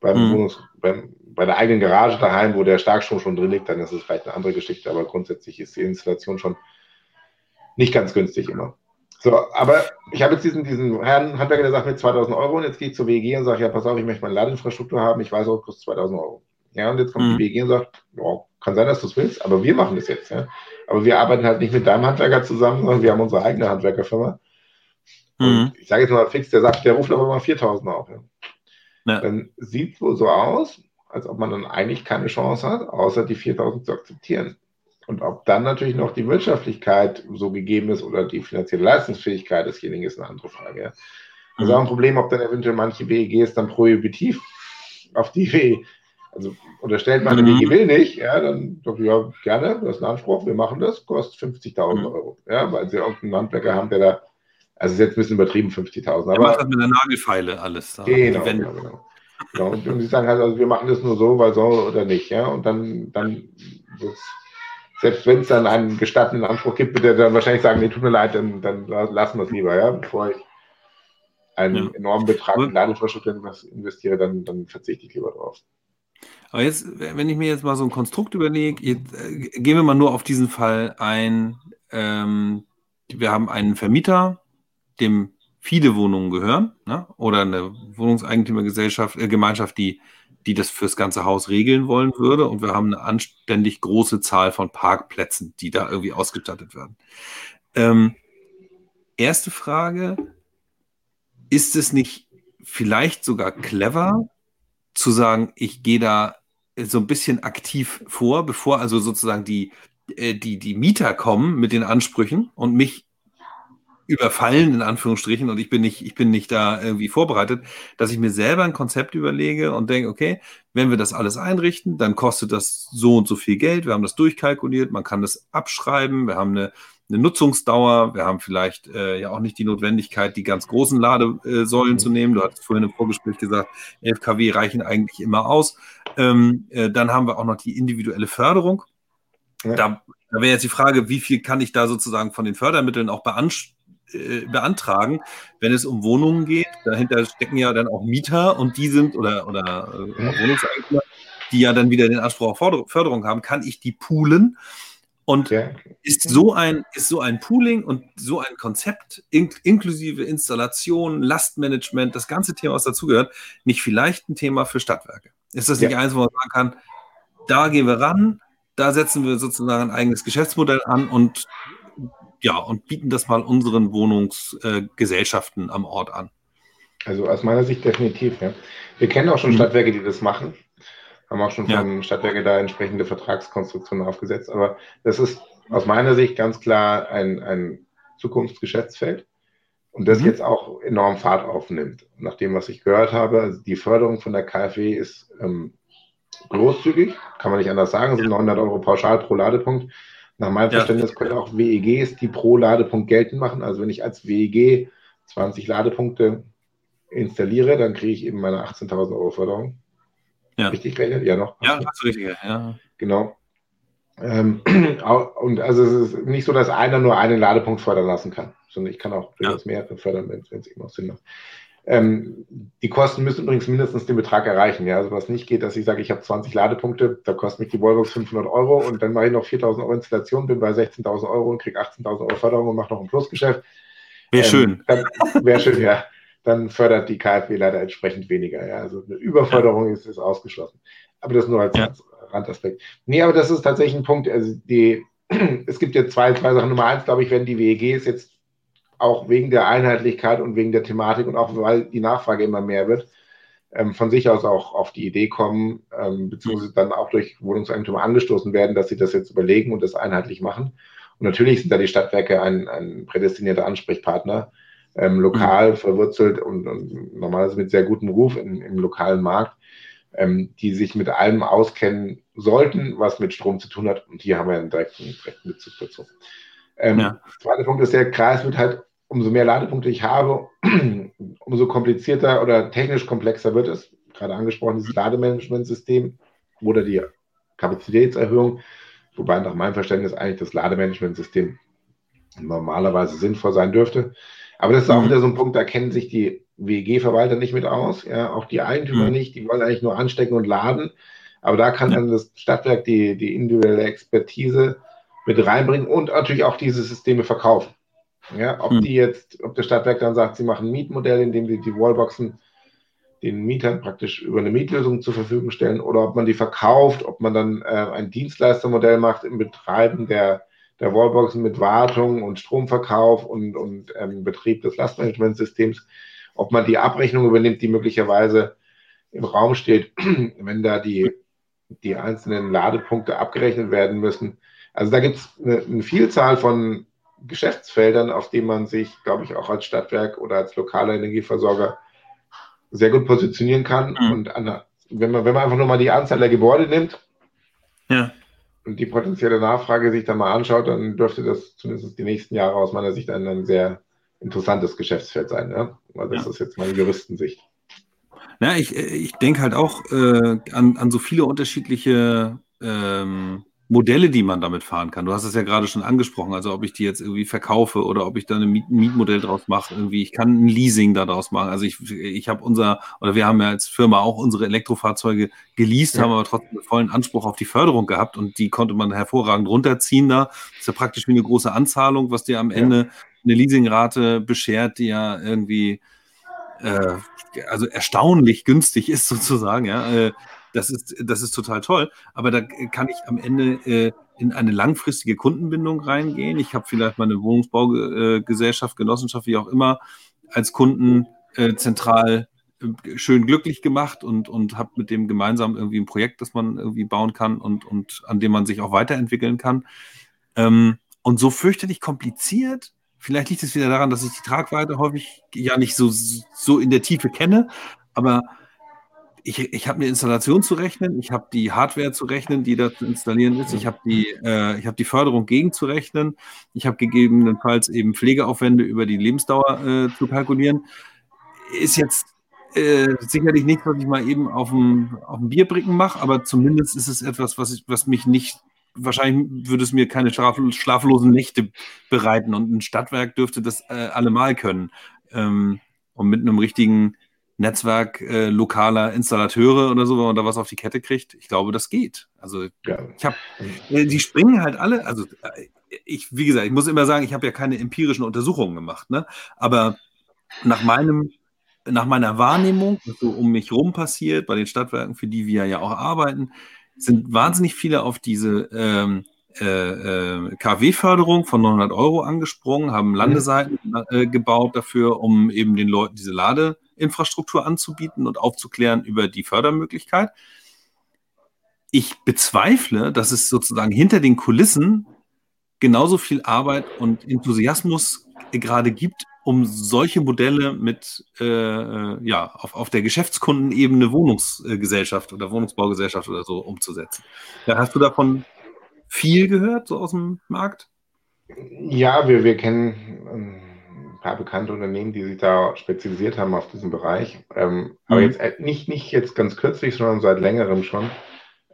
Beim mhm. Wohnungs, beim, bei der eigenen Garage daheim, wo der Starkstrom schon drin liegt, dann ist es vielleicht eine andere Geschichte, aber grundsätzlich ist die Installation schon nicht ganz günstig immer. So, aber ich habe jetzt diesen, diesen Herrn Handwerker, der sagt mir 2000 Euro und jetzt gehe ich zur WG und sage, ja, pass auf, ich möchte meine Ladeinfrastruktur haben, ich weiß auch, kostet 2000 Euro. Ja, und jetzt kommt mhm. die WG und sagt, ja, kann sein, dass du es willst, aber wir machen das jetzt. Ja. Aber wir arbeiten halt nicht mit deinem Handwerker zusammen, sondern wir haben unsere eigene Handwerkerfirma. Mhm. Ich sage jetzt mal fix, der sagt, der ruft aber mal 4000 auf. Ja. Ja. Dann sieht es wohl so aus, als ob man dann eigentlich keine Chance hat, außer die 4000 zu akzeptieren. Und ob dann natürlich noch die Wirtschaftlichkeit so gegeben ist oder die finanzielle Leistungsfähigkeit desjenigen ist eine andere Frage. Ja. Das ist auch ein Problem, ob dann eventuell manche WEGs dann prohibitiv auf die WE, also unterstellt man, eine WEG will nicht, ja, dann doch, ja, gerne, das ist ein Anspruch, wir machen das, kostet 50.000 mhm. Euro. Ja, weil sie irgendeinen Handwerker haben, der da, also ist jetzt ein bisschen übertrieben, 50.000. Aber er macht das mit der Nagelfeile alles. Da. Genau, genau, genau. genau. Und, und sie sagen halt, also wir machen das nur so, weil so oder nicht, ja, und dann, dann wird es selbst wenn es dann einen gestatteten Anspruch gibt, wird er dann wahrscheinlich sagen, nee, tut mir leid, dann, dann lassen wir es lieber, ja, bevor ich einen ja. enormen Betrag in Ladeinfrastruktur investiere, dann, dann verzichte ich lieber drauf. Aber jetzt, wenn ich mir jetzt mal so ein Konstrukt überlege, äh, gehen wir mal nur auf diesen Fall ein. Ähm, wir haben einen Vermieter, dem viele Wohnungen gehören ne? oder eine Wohnungseigentümergesellschaft, äh, Gemeinschaft, die, die das fürs ganze Haus regeln wollen würde. Und wir haben eine anständig große Zahl von Parkplätzen, die da irgendwie ausgestattet werden. Ähm, erste Frage, ist es nicht vielleicht sogar clever zu sagen, ich gehe da so ein bisschen aktiv vor, bevor also sozusagen die, äh, die, die Mieter kommen mit den Ansprüchen und mich überfallen, in Anführungsstrichen, und ich bin nicht, ich bin nicht da irgendwie vorbereitet, dass ich mir selber ein Konzept überlege und denke, okay, wenn wir das alles einrichten, dann kostet das so und so viel Geld. Wir haben das durchkalkuliert, man kann das abschreiben, wir haben eine, eine Nutzungsdauer, wir haben vielleicht äh, ja auch nicht die Notwendigkeit, die ganz großen Ladesäulen zu nehmen. Du hattest vorhin im Vorgespräch gesagt, 11 kW reichen eigentlich immer aus. Ähm, äh, dann haben wir auch noch die individuelle Förderung. Ja. Da, da wäre jetzt die Frage, wie viel kann ich da sozusagen von den Fördermitteln auch beanspruchen? Äh, beantragen, wenn es um Wohnungen geht. Dahinter stecken ja dann auch Mieter und die sind oder, oder äh, Wohnungseigentümer, die ja dann wieder den Anspruch auf Förderung haben, kann ich die poolen. Und ja. ist, so ein, ist so ein Pooling und so ein Konzept in, inklusive Installation, Lastmanagement, das ganze Thema, was dazugehört, nicht vielleicht ein Thema für Stadtwerke? Ist das nicht ja. eins, wo man sagen kann, da gehen wir ran, da setzen wir sozusagen ein eigenes Geschäftsmodell an und ja, und bieten das mal unseren Wohnungsgesellschaften äh, am Ort an. Also aus meiner Sicht definitiv, ja. Wir kennen auch schon mhm. Stadtwerke, die das machen. Haben auch schon ja. von Stadtwerke da entsprechende Vertragskonstruktionen aufgesetzt. Aber das ist aus meiner Sicht ganz klar ein, ein Zukunftsgeschäftsfeld und das mhm. jetzt auch enorm Fahrt aufnimmt. Nach dem, was ich gehört habe, also die Förderung von der KfW ist ähm, großzügig, kann man nicht anders sagen, sind 900 Euro pauschal pro Ladepunkt. Nach meinem ja. Verständnis können auch WEGs die pro Ladepunkt geltend machen. Also wenn ich als WEG 20 Ladepunkte installiere, dann kriege ich eben meine 18.000 Euro Förderung. Ja. Richtig gerechnet? Ja, noch. Ja, das ist richtig. Ja. Genau. Ähm, und also es ist nicht so, dass einer nur einen Ladepunkt fördern lassen kann, sondern ich kann auch durchaus ja. mehrere fördern, wenn es eben auch Sinn macht. Ähm, die Kosten müssen übrigens mindestens den Betrag erreichen. Ja? Also was nicht geht, dass ich sage, ich habe 20 Ladepunkte, da kostet mich die Wallbox 500 Euro und dann mache ich noch 4.000 Euro Installation, bin bei 16.000 Euro und kriege 18.000 Euro Förderung und mache noch ein Plusgeschäft. Wäre ähm, schön. Wäre schön, ja. Dann fördert die KfW leider entsprechend weniger. Ja? Also eine Überförderung ja. ist, ist ausgeschlossen. Aber das nur als, ja. Randaspekt. Nee, aber das ist tatsächlich ein Punkt. Also die, es gibt ja zwei, zwei Sachen. Nummer eins, glaube ich, wenn die WEGs jetzt auch wegen der Einheitlichkeit und wegen der Thematik und auch weil die Nachfrage immer mehr wird, ähm, von sich aus auch auf die Idee kommen, ähm, beziehungsweise dann auch durch Wohnungseigentümer angestoßen werden, dass sie das jetzt überlegen und das einheitlich machen. Und natürlich sind da die Stadtwerke ein, ein prädestinierter Ansprechpartner, ähm, lokal mhm. verwurzelt und, und, normalerweise mit sehr gutem Ruf in, im lokalen Markt, ähm, die sich mit allem auskennen sollten, was mit Strom zu tun hat. Und hier haben wir einen direkten, direkten Bezug dazu. Ähm, ja. Zweiter Punkt ist, der Kreis wird halt umso mehr Ladepunkte ich habe, umso komplizierter oder technisch komplexer wird es. Gerade angesprochen, dieses Lademanagementsystem oder die Kapazitätserhöhung, wobei nach meinem Verständnis eigentlich das Lademanagementsystem normalerweise sinnvoll sein dürfte. Aber das ist auch mhm. wieder so ein Punkt, da kennen sich die WG-Verwalter nicht mit aus, ja, auch die Eigentümer mhm. nicht, die wollen eigentlich nur anstecken und laden. Aber da kann dann das Stadtwerk die, die individuelle Expertise mit reinbringen und natürlich auch diese Systeme verkaufen. Ja, ob hm. die jetzt, ob der Stadtwerk dann sagt, sie machen ein Mietmodell, indem sie die Wallboxen den Mietern praktisch über eine Mietlösung zur Verfügung stellen oder ob man die verkauft, ob man dann äh, ein Dienstleistermodell macht im Betreiben der, der Wallboxen mit Wartung und Stromverkauf und, und ähm, Betrieb des Lastmanagementsystems, ob man die Abrechnung übernimmt, die möglicherweise im Raum steht, wenn da die, die einzelnen Ladepunkte abgerechnet werden müssen. Also da gibt es eine, eine Vielzahl von Geschäftsfeldern, auf denen man sich, glaube ich, auch als Stadtwerk oder als lokaler Energieversorger sehr gut positionieren kann. Mhm. Und an, wenn, man, wenn man einfach nur mal die Anzahl der Gebäude nimmt ja. und die potenzielle Nachfrage sich dann mal anschaut, dann dürfte das zumindest die nächsten Jahre aus meiner Sicht ein, ein sehr interessantes Geschäftsfeld sein. Ne? Also das ja. ist jetzt meine Juristensicht. Ja, ich, ich denke halt auch äh, an, an so viele unterschiedliche ähm, Modelle, die man damit fahren kann. Du hast es ja gerade schon angesprochen, also ob ich die jetzt irgendwie verkaufe oder ob ich da ein Miet Mietmodell draus mache, irgendwie, ich kann ein Leasing daraus machen. Also ich, ich habe unser, oder wir haben ja als Firma auch unsere Elektrofahrzeuge geleast, ja. haben aber trotzdem einen vollen Anspruch auf die Förderung gehabt und die konnte man hervorragend runterziehen da. Das ist ja praktisch wie eine große Anzahlung, was dir am Ende eine Leasingrate beschert, die ja irgendwie äh, also erstaunlich günstig ist sozusagen, ja. Äh, das ist, das ist total toll. Aber da kann ich am Ende äh, in eine langfristige Kundenbindung reingehen. Ich habe vielleicht meine Wohnungsbaugesellschaft, Genossenschaft, wie auch immer, als Kunden äh, zentral äh, schön glücklich gemacht und, und habe mit dem gemeinsam irgendwie ein Projekt, das man irgendwie bauen kann und, und an dem man sich auch weiterentwickeln kann. Ähm, und so fürchterlich kompliziert. Vielleicht liegt es wieder daran, dass ich die Tragweite häufig ja nicht so, so in der Tiefe kenne, aber ich, ich habe eine Installation zu rechnen, ich habe die Hardware zu rechnen, die da zu installieren ist, ich habe die, äh, hab die Förderung gegen zu rechnen, ich habe gegebenenfalls eben Pflegeaufwände über die Lebensdauer äh, zu kalkulieren. Ist jetzt äh, sicherlich nicht, was ich mal eben auf dem, auf dem Bierbricken mache, aber zumindest ist es etwas, was, ich, was mich nicht, wahrscheinlich würde es mir keine schlaflosen Nächte bereiten und ein Stadtwerk dürfte das äh, allemal können. Ähm, und mit einem richtigen Netzwerk äh, lokaler Installateure oder so, wenn man da was auf die Kette kriegt. Ich glaube, das geht. Also ja. ich habe, äh, die springen halt alle. Also äh, ich, wie gesagt, ich muss immer sagen, ich habe ja keine empirischen Untersuchungen gemacht, ne? Aber nach meinem, nach meiner Wahrnehmung, was so um mich rum passiert, bei den Stadtwerken, für die wir ja auch arbeiten, sind wahnsinnig viele auf diese ähm, äh, äh, KW-Förderung von 900 Euro angesprungen, haben Landeseiten äh, gebaut dafür, um eben den Leuten diese Lade Infrastruktur anzubieten und aufzuklären über die Fördermöglichkeit. Ich bezweifle, dass es sozusagen hinter den Kulissen genauso viel Arbeit und Enthusiasmus gerade gibt, um solche Modelle mit äh, ja auf, auf der Geschäftskundenebene Wohnungsgesellschaft oder Wohnungsbaugesellschaft oder so umzusetzen. Ja, hast du davon viel gehört, so aus dem Markt? Ja, wir, wir kennen ähm, paar bekannte Unternehmen, die sich da spezialisiert haben auf diesen Bereich. Ähm, mhm. Aber jetzt äh, nicht, nicht jetzt ganz kürzlich, sondern seit längerem schon.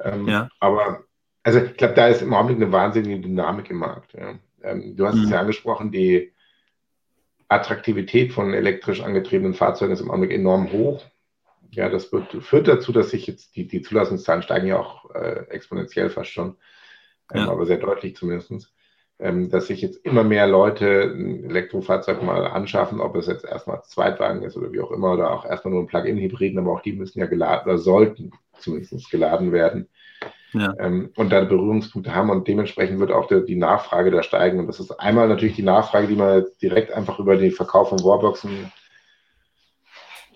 Ähm, ja. Aber also ich glaube, da ist im Augenblick eine wahnsinnige Dynamik im Markt. Ja. Ähm, du hast mhm. es ja angesprochen, die Attraktivität von elektrisch angetriebenen Fahrzeugen ist im Augenblick enorm hoch. Ja, das wird, führt dazu, dass sich jetzt die, die Zulassungszahlen steigen ja auch äh, exponentiell fast schon, ähm, ja. aber sehr deutlich zumindest dass sich jetzt immer mehr Leute ein Elektrofahrzeug mal anschaffen, ob es jetzt erstmal Zweitwagen ist oder wie auch immer, oder auch erstmal nur ein Plug-in-Hybriden, aber auch die müssen ja geladen oder sollten zumindest geladen werden. Ja. Ähm, und da Berührungspunkte haben und dementsprechend wird auch der, die Nachfrage da steigen. Und das ist einmal natürlich die Nachfrage, die man jetzt direkt einfach über den Verkauf von Warboxen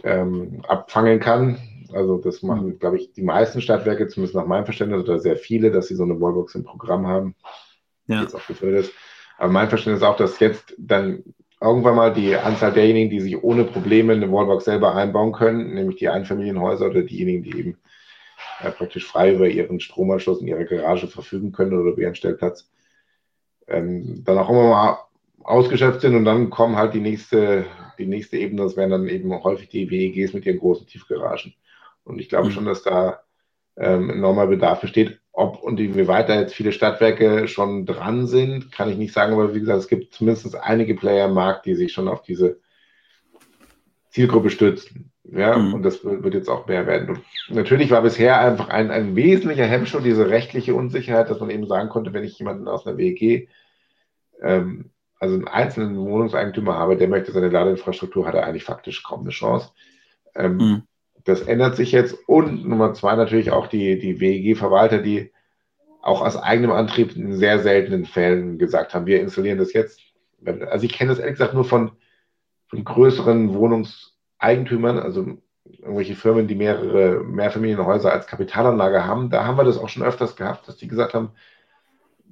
ähm, abfangen kann. Also das machen, mhm. glaube ich, die meisten Stadtwerke, zumindest nach meinem Verständnis, oder sehr viele, dass sie so eine Wallbox im Programm haben ja. jetzt auch gefördert ist. Aber mein Verständnis ist auch, dass jetzt dann irgendwann mal die Anzahl derjenigen, die sich ohne Probleme eine Wallbox selber einbauen können, nämlich die Einfamilienhäuser oder diejenigen, die eben äh, praktisch frei über ihren Stromanschluss in ihrer Garage verfügen können oder über ihren Stellplatz, ähm, dann auch immer mal ausgeschöpft sind und dann kommen halt die nächste, die nächste Ebene, das wären dann eben häufig die WEGs mit ihren großen Tiefgaragen. Und ich glaube mhm. schon, dass da ähm, enormer Bedarf besteht. Ob und wie weiter jetzt viele Stadtwerke schon dran sind, kann ich nicht sagen, aber wie gesagt, es gibt zumindest einige Player im Markt, die sich schon auf diese Zielgruppe stützen. Ja, mhm. und das wird jetzt auch mehr werden. Und natürlich war bisher einfach ein, ein wesentlicher Hemmschuh diese rechtliche Unsicherheit, dass man eben sagen konnte, wenn ich jemanden aus einer WG, ähm, also einen einzelnen Wohnungseigentümer habe, der möchte seine Ladeinfrastruktur, hat er eigentlich faktisch kaum eine Chance. Ähm, mhm. Das ändert sich jetzt. Und Nummer zwei natürlich auch die, die WEG-Verwalter, die auch aus eigenem Antrieb in sehr seltenen Fällen gesagt haben, wir installieren das jetzt. Also ich kenne das ehrlich gesagt nur von, von größeren Wohnungseigentümern, also irgendwelche Firmen, die mehrere Mehrfamilienhäuser als Kapitalanlage haben. Da haben wir das auch schon öfters gehabt, dass die gesagt haben,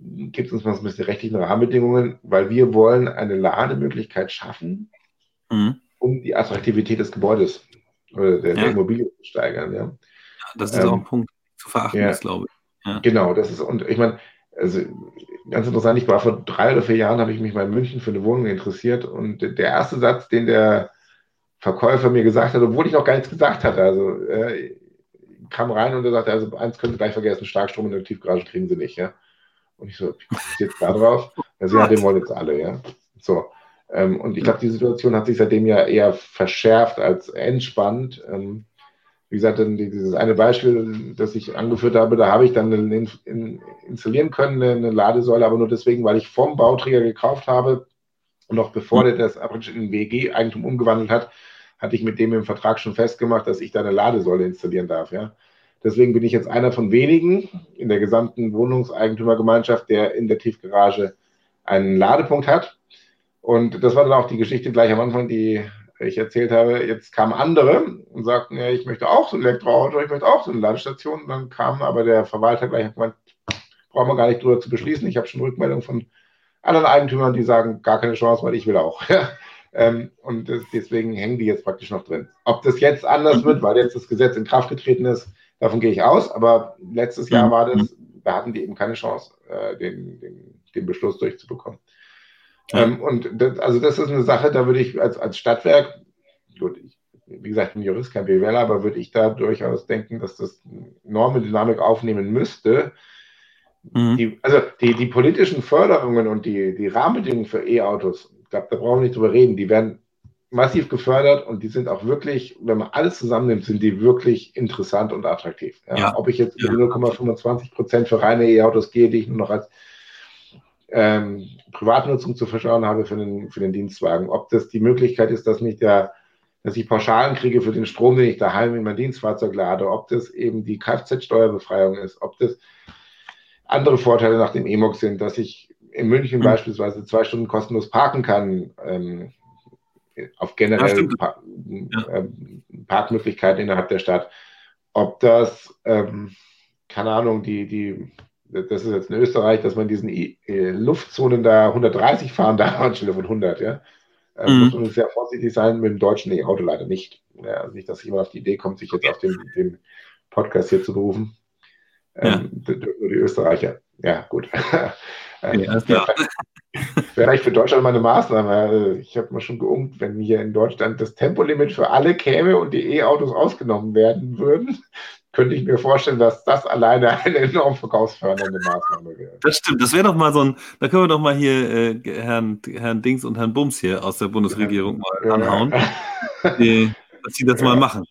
gibt uns mal ein bisschen rechtlichen Rahmenbedingungen, weil wir wollen eine Lademöglichkeit schaffen, mhm. um die Attraktivität des Gebäudes oder der, ja. der Immobilie zu steigern. Ja. Das ist ähm, auch ein Punkt zu verachten ja, ist, glaube ich. Ja. Genau, das ist, und ich meine, also ganz interessant, ich war vor drei oder vier Jahren, habe ich mich mal in München für eine Wohnung interessiert und der erste Satz, den der Verkäufer mir gesagt hat, obwohl ich noch gar nichts gesagt hatte, also äh, kam rein und er sagte, also eins können Sie gleich vergessen, Starkstrom in der Tiefgarage kriegen Sie nicht, ja. Und ich so, wie komme ich jetzt da drauf? Sie, ja, den wollen jetzt alle, ja. So. Ähm, und ich glaube, die Situation hat sich seitdem ja eher verschärft als entspannt. Ähm, wie gesagt, dieses eine Beispiel, das ich angeführt habe, da habe ich dann in, in, installieren können, eine Ladesäule, aber nur deswegen, weil ich vom Bauträger gekauft habe, Und noch bevor der das in WG-Eigentum umgewandelt hat, hatte ich mit dem im Vertrag schon festgemacht, dass ich da eine Ladesäule installieren darf. Ja? Deswegen bin ich jetzt einer von wenigen in der gesamten Wohnungseigentümergemeinschaft, der in der Tiefgarage einen Ladepunkt hat. Und das war dann auch die Geschichte gleich am Anfang, die ich erzählt habe. Jetzt kamen andere und sagten, ja, ich möchte auch so ein Elektroauto, ich möchte auch so eine Ladestation. Und dann kam aber der Verwalter gleich und gemeint, brauchen wir gar nicht drüber zu beschließen. Ich habe schon Rückmeldungen von anderen Eigentümern, die sagen, gar keine Chance, weil ich will auch. ähm, und deswegen hängen die jetzt praktisch noch drin. Ob das jetzt anders wird, weil jetzt das Gesetz in Kraft getreten ist, davon gehe ich aus. Aber letztes Jahr war das, da hatten die eben keine Chance, äh, den, den, den Beschluss durchzubekommen. Ähm, und das, also das ist eine Sache, da würde ich als, als Stadtwerk, gut, ich, wie gesagt, ich bin Jurist, kein BWLer, aber würde ich da durchaus denken, dass das Normendynamik aufnehmen müsste. Mhm. Die, also die, die politischen Förderungen und die, die Rahmenbedingungen für E-Autos, ich glaube, da brauchen wir nicht drüber reden, die werden massiv gefördert und die sind auch wirklich, wenn man alles zusammennimmt, sind die wirklich interessant und attraktiv. Ja, ja. Ob ich jetzt ja. 0,25 Prozent für reine E-Autos gehe, die ich nur noch als ähm, Privatnutzung zu verschauen habe für den, für den Dienstwagen. Ob das die Möglichkeit ist, dass nicht der, dass ich Pauschalen kriege für den Strom, den ich daheim in mein Dienstfahrzeug lade, ob das eben die Kfz-Steuerbefreiung ist, ob das andere Vorteile nach dem EMOG sind, dass ich in München mhm. beispielsweise zwei Stunden kostenlos parken kann, ähm, auf generell ja, äh, Parkmöglichkeiten innerhalb der Stadt. Ob das, ähm, keine Ahnung, die, die das ist jetzt in Österreich, dass man diesen äh, Luftzonen da 130 fahren darf anstelle von 100, ja. Äh, mhm. Muss man sehr vorsichtig sein, mit dem deutschen E-Auto leider nicht. Ja, also nicht, dass jemand auf die Idee kommt, sich jetzt auf den, den Podcast hier zu berufen. Ähm, ja. Nur die Österreicher. Ja, gut. ähm, ja, ja. Vielleicht für Deutschland mal eine Maßnahme. Ich habe mal schon geungt, wenn hier in Deutschland das Tempolimit für alle käme und die E-Autos ausgenommen werden würden, könnte ich mir vorstellen, dass das alleine eine enorm verkaufsfördernde Maßnahme wäre. Das stimmt. Das wäre doch mal so ein, da können wir doch mal hier äh, Herrn, Herrn Dings und Herrn Bums hier aus der Bundesregierung ja, mal anhauen, ja. die, dass sie das ja. mal machen.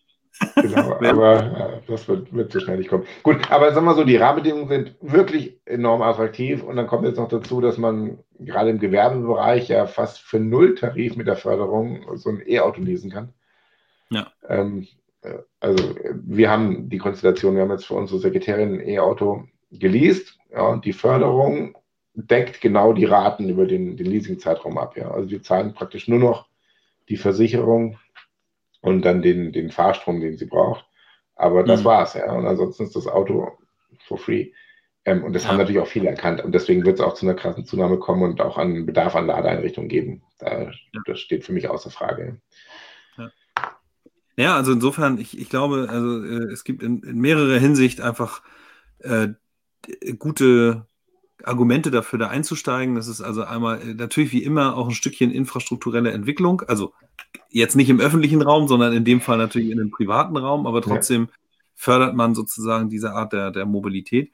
Genau, aber das wird, wird so schnell nicht kommen. Gut, aber sagen wir so, die Rahmenbedingungen sind wirklich enorm attraktiv und dann kommt jetzt noch dazu, dass man gerade im Gewerbebereich ja fast für Null-Tarif mit der Förderung so ein E-Auto lesen kann. Ja. Ähm, äh, also wir haben die Konstellation, wir haben jetzt für unsere Sekretärin ein E-Auto geleast. Ja, und die Förderung deckt genau die Raten über den, den Leasing-Zeitraum ab. Ja. Also wir zahlen praktisch nur noch die Versicherung und dann den, den Fahrstrom, den sie braucht. Aber das mhm. war's, ja. Und ansonsten ist das Auto for free. Ähm, und das ja. haben natürlich auch viele erkannt. Und deswegen wird es auch zu einer krassen Zunahme kommen und auch an Bedarf an Ladeeinrichtungen geben. Da. Das steht für mich außer Frage. Ja, also insofern, ich, ich glaube, also äh, es gibt in, in mehrerer Hinsicht einfach äh, gute Argumente dafür, da einzusteigen. Das ist also einmal äh, natürlich wie immer auch ein Stückchen infrastrukturelle Entwicklung. Also jetzt nicht im öffentlichen Raum, sondern in dem Fall natürlich in dem privaten Raum, aber trotzdem ja. fördert man sozusagen diese Art der, der Mobilität.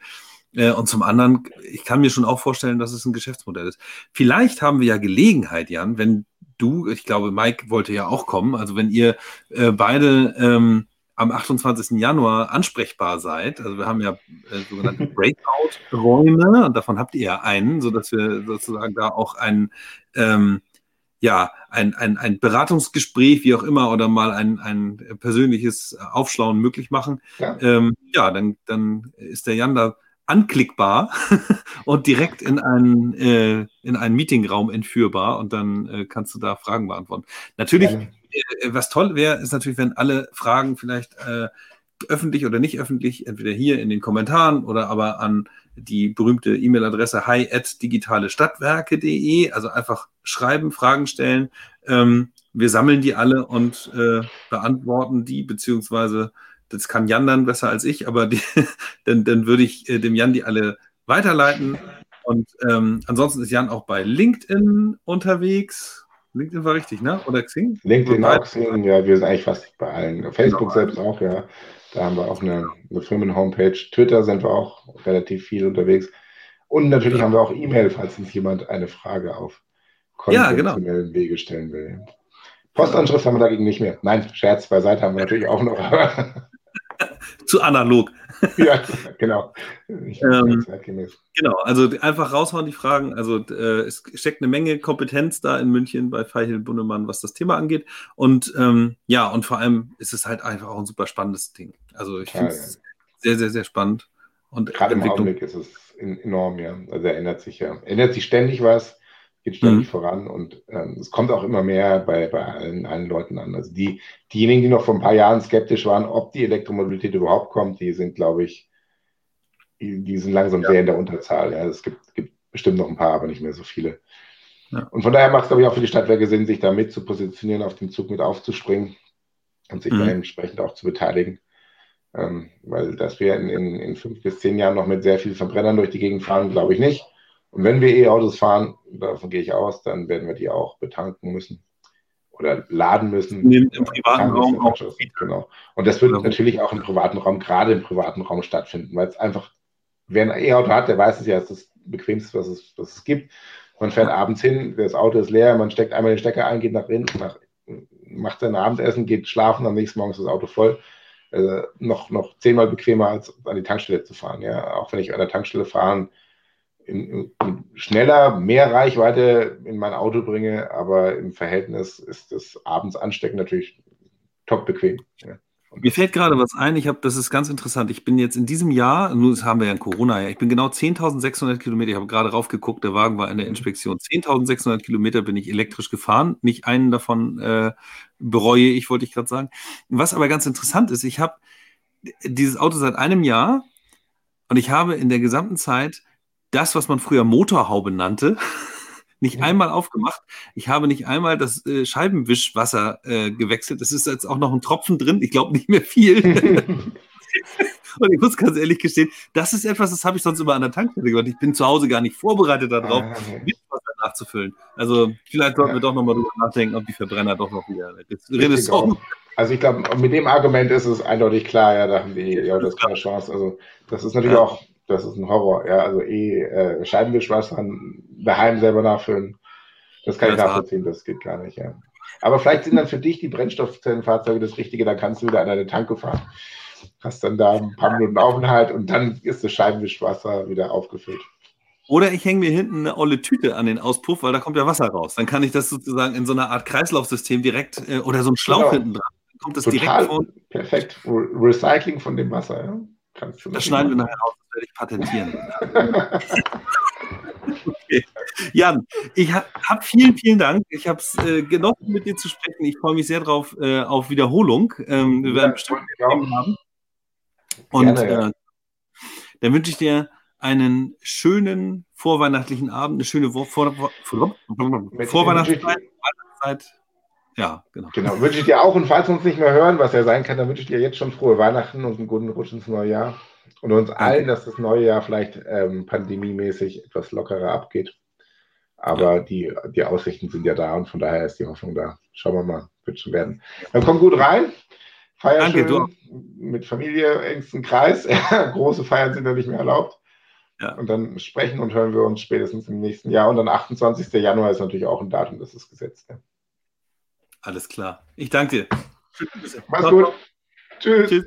Äh, und zum anderen, ich kann mir schon auch vorstellen, dass es ein Geschäftsmodell ist. Vielleicht haben wir ja Gelegenheit, Jan, wenn du, ich glaube, Mike wollte ja auch kommen. Also wenn ihr äh, beide ähm, am 28. Januar ansprechbar seid, also wir haben ja äh, sogenannte Breakout-Räume und davon habt ihr ja einen, sodass wir sozusagen da auch ein, ähm, ja, ein, ein, ein Beratungsgespräch, wie auch immer, oder mal ein, ein persönliches Aufschlauen möglich machen. Ja, ähm, ja dann, dann ist der Jan da anklickbar und direkt in einen, äh, in einen Meetingraum entführbar und dann äh, kannst du da Fragen beantworten. Natürlich, ja. äh, was toll wäre, ist natürlich, wenn alle Fragen vielleicht äh, öffentlich oder nicht öffentlich, entweder hier in den Kommentaren oder aber an die berühmte E-Mail-Adresse hi at digitalestadtwerke.de, also einfach schreiben, Fragen stellen. Ähm, wir sammeln die alle und äh, beantworten die, beziehungsweise das kann Jan dann besser als ich, aber die, dann, dann würde ich äh, dem Jan die alle weiterleiten. Und ähm, ansonsten ist Jan auch bei LinkedIn unterwegs. LinkedIn war richtig, ne? Oder Xing? LinkedIn auch Xing, ja, wir sind eigentlich fast bei allen. Facebook genau. selbst auch, ja. Da haben wir auch eine, eine Firmen-Homepage. Twitter sind wir auch relativ viel unterwegs. Und natürlich ja. haben wir auch E-Mail, falls uns jemand eine Frage auf konventionellen ja, genau. Wege stellen will. Postanschrift haben wir dagegen nicht mehr. Nein, Scherz beiseite haben wir natürlich auch noch. Zu analog. Ja, genau. Ähm, genau, also einfach raushauen die Fragen. Also äh, es steckt eine Menge Kompetenz da in München bei Feihil Bunnemann, was das Thema angeht. Und ähm, ja, und vor allem ist es halt einfach auch ein super spannendes Ding. Also ich finde es ja. sehr, sehr, sehr spannend. Und Gerade im Augenblick ist es enorm, ja. Also er ändert sich ja. Ändert sich ständig was geht ständig mhm. voran und ähm, es kommt auch immer mehr bei, bei allen, allen Leuten an. Also die, diejenigen, die noch vor ein paar Jahren skeptisch waren, ob die Elektromobilität überhaupt kommt, die sind, glaube ich, die, die, sind langsam ja. sehr in der Unterzahl. Ja. Es gibt, gibt bestimmt noch ein paar, aber nicht mehr so viele. Ja. Und von daher macht es, glaube ich, auch für die Stadtwerke Sinn, sich da mit zu positionieren, auf den Zug mit aufzuspringen und sich mhm. da entsprechend auch zu beteiligen. Ähm, weil dass wir in, in, in fünf bis zehn Jahren noch mit sehr vielen Verbrennern durch die Gegend fahren, glaube ich nicht. Und wenn wir E-Autos fahren, davon gehe ich aus, dann werden wir die auch betanken müssen oder laden müssen. Im, im privaten Raum auch. Genau. Und das wird genau. natürlich auch im privaten Raum, gerade im privaten Raum stattfinden, weil es einfach, wer ein E-Auto hat, der weiß es ja, es ist das bequemste, was es, was es gibt. Man fährt abends hin, das Auto ist leer, man steckt einmal den Stecker ein, geht nach innen, nach, macht sein Abendessen, geht schlafen, am nächsten Morgen ist das Auto voll. Also noch, noch zehnmal bequemer als an die Tankstelle zu fahren. Ja, auch wenn ich an der Tankstelle fahren in, in schneller, mehr Reichweite in mein Auto bringe, aber im Verhältnis ist das abends anstecken natürlich top bequem. Ja. Mir fällt gerade was ein, ich habe, das ist ganz interessant. Ich bin jetzt in diesem Jahr, nun haben wir ja ein Corona, ja, ich bin genau 10.600 Kilometer, ich habe gerade raufgeguckt, der Wagen war in der mhm. Inspektion. 10.600 Kilometer bin ich elektrisch gefahren, nicht einen davon äh, bereue ich, wollte ich gerade sagen. Was aber ganz interessant ist, ich habe dieses Auto seit einem Jahr und ich habe in der gesamten Zeit das, was man früher Motorhaube nannte, nicht ja. einmal aufgemacht. Ich habe nicht einmal das äh, Scheibenwischwasser äh, gewechselt. Es ist jetzt auch noch ein Tropfen drin. Ich glaube nicht mehr viel. Und ich muss ganz ehrlich gestehen, das ist etwas, das habe ich sonst immer an der Tankstelle gemacht. Ich bin zu Hause gar nicht vorbereitet darauf, ah, okay. Wischwasser nachzufüllen. Also vielleicht sollten ja. wir doch nochmal drüber nachdenken, ob die Verbrenner doch noch wieder Renaissance. Also ich glaube, mit dem Argument ist es eindeutig klar, ja, da haben die ja das keine Chance. Also das ist natürlich ja. auch das ist ein Horror. Ja, also eh äh, Scheibenwischwasser daheim selber nachfüllen. Das kann das ich nachvollziehen, das geht gar nicht, ja. Aber vielleicht sind dann für dich die Brennstoffzellenfahrzeuge das Richtige, da kannst du wieder an deine Tanke fahren. Hast dann da ein paar Minuten Aufenthalt und dann ist das Scheibenwischwasser wieder aufgefüllt. Oder ich hänge mir hinten eine olle Tüte an den Auspuff, weil da kommt ja Wasser raus. Dann kann ich das sozusagen in so einer Art Kreislaufsystem direkt äh, oder so ein Schlauch genau. hinten dran. Kommt das Total direkt vor. Perfekt. Recycling von dem Wasser, ja. Kannst du das schneiden wir nachher raus werde ich patentieren. okay. Jan, ich habe hab vielen, vielen Dank. Ich habe es äh, genossen, mit dir zu sprechen. Ich freue mich sehr drauf äh, auf Wiederholung. Ähm, wir werden ja, bestimmt Themen haben. Und Gerne, äh, dann wünsche ich dir einen schönen vorweihnachtlichen Abend, eine schöne Vor Vor Vor Vorweihnachtszeit. Ja, genau. Genau, wünsche ich dir auch. Und falls wir uns nicht mehr hören, was ja sein kann, dann wünsche ich dir jetzt schon frohe Weihnachten und einen guten Rutsch ins neue Jahr und uns allen, dass das neue Jahr vielleicht ähm, pandemiemäßig etwas lockerer abgeht. Aber ja. die, die Aussichten sind ja da und von daher ist die Hoffnung da. Schauen wir mal, wird schon werden. Dann komm gut rein. Feier Danke, schön du. mit Familie, engsten Kreis. Große Feiern sind ja nicht mehr erlaubt. Ja. Und dann sprechen und hören wir uns spätestens im nächsten Jahr. Und dann 28. Januar ist natürlich auch ein Datum, das ist gesetzt. Ja. Alles klar. Ich danke dir. Mach's gut. Tschüss. Tschüss.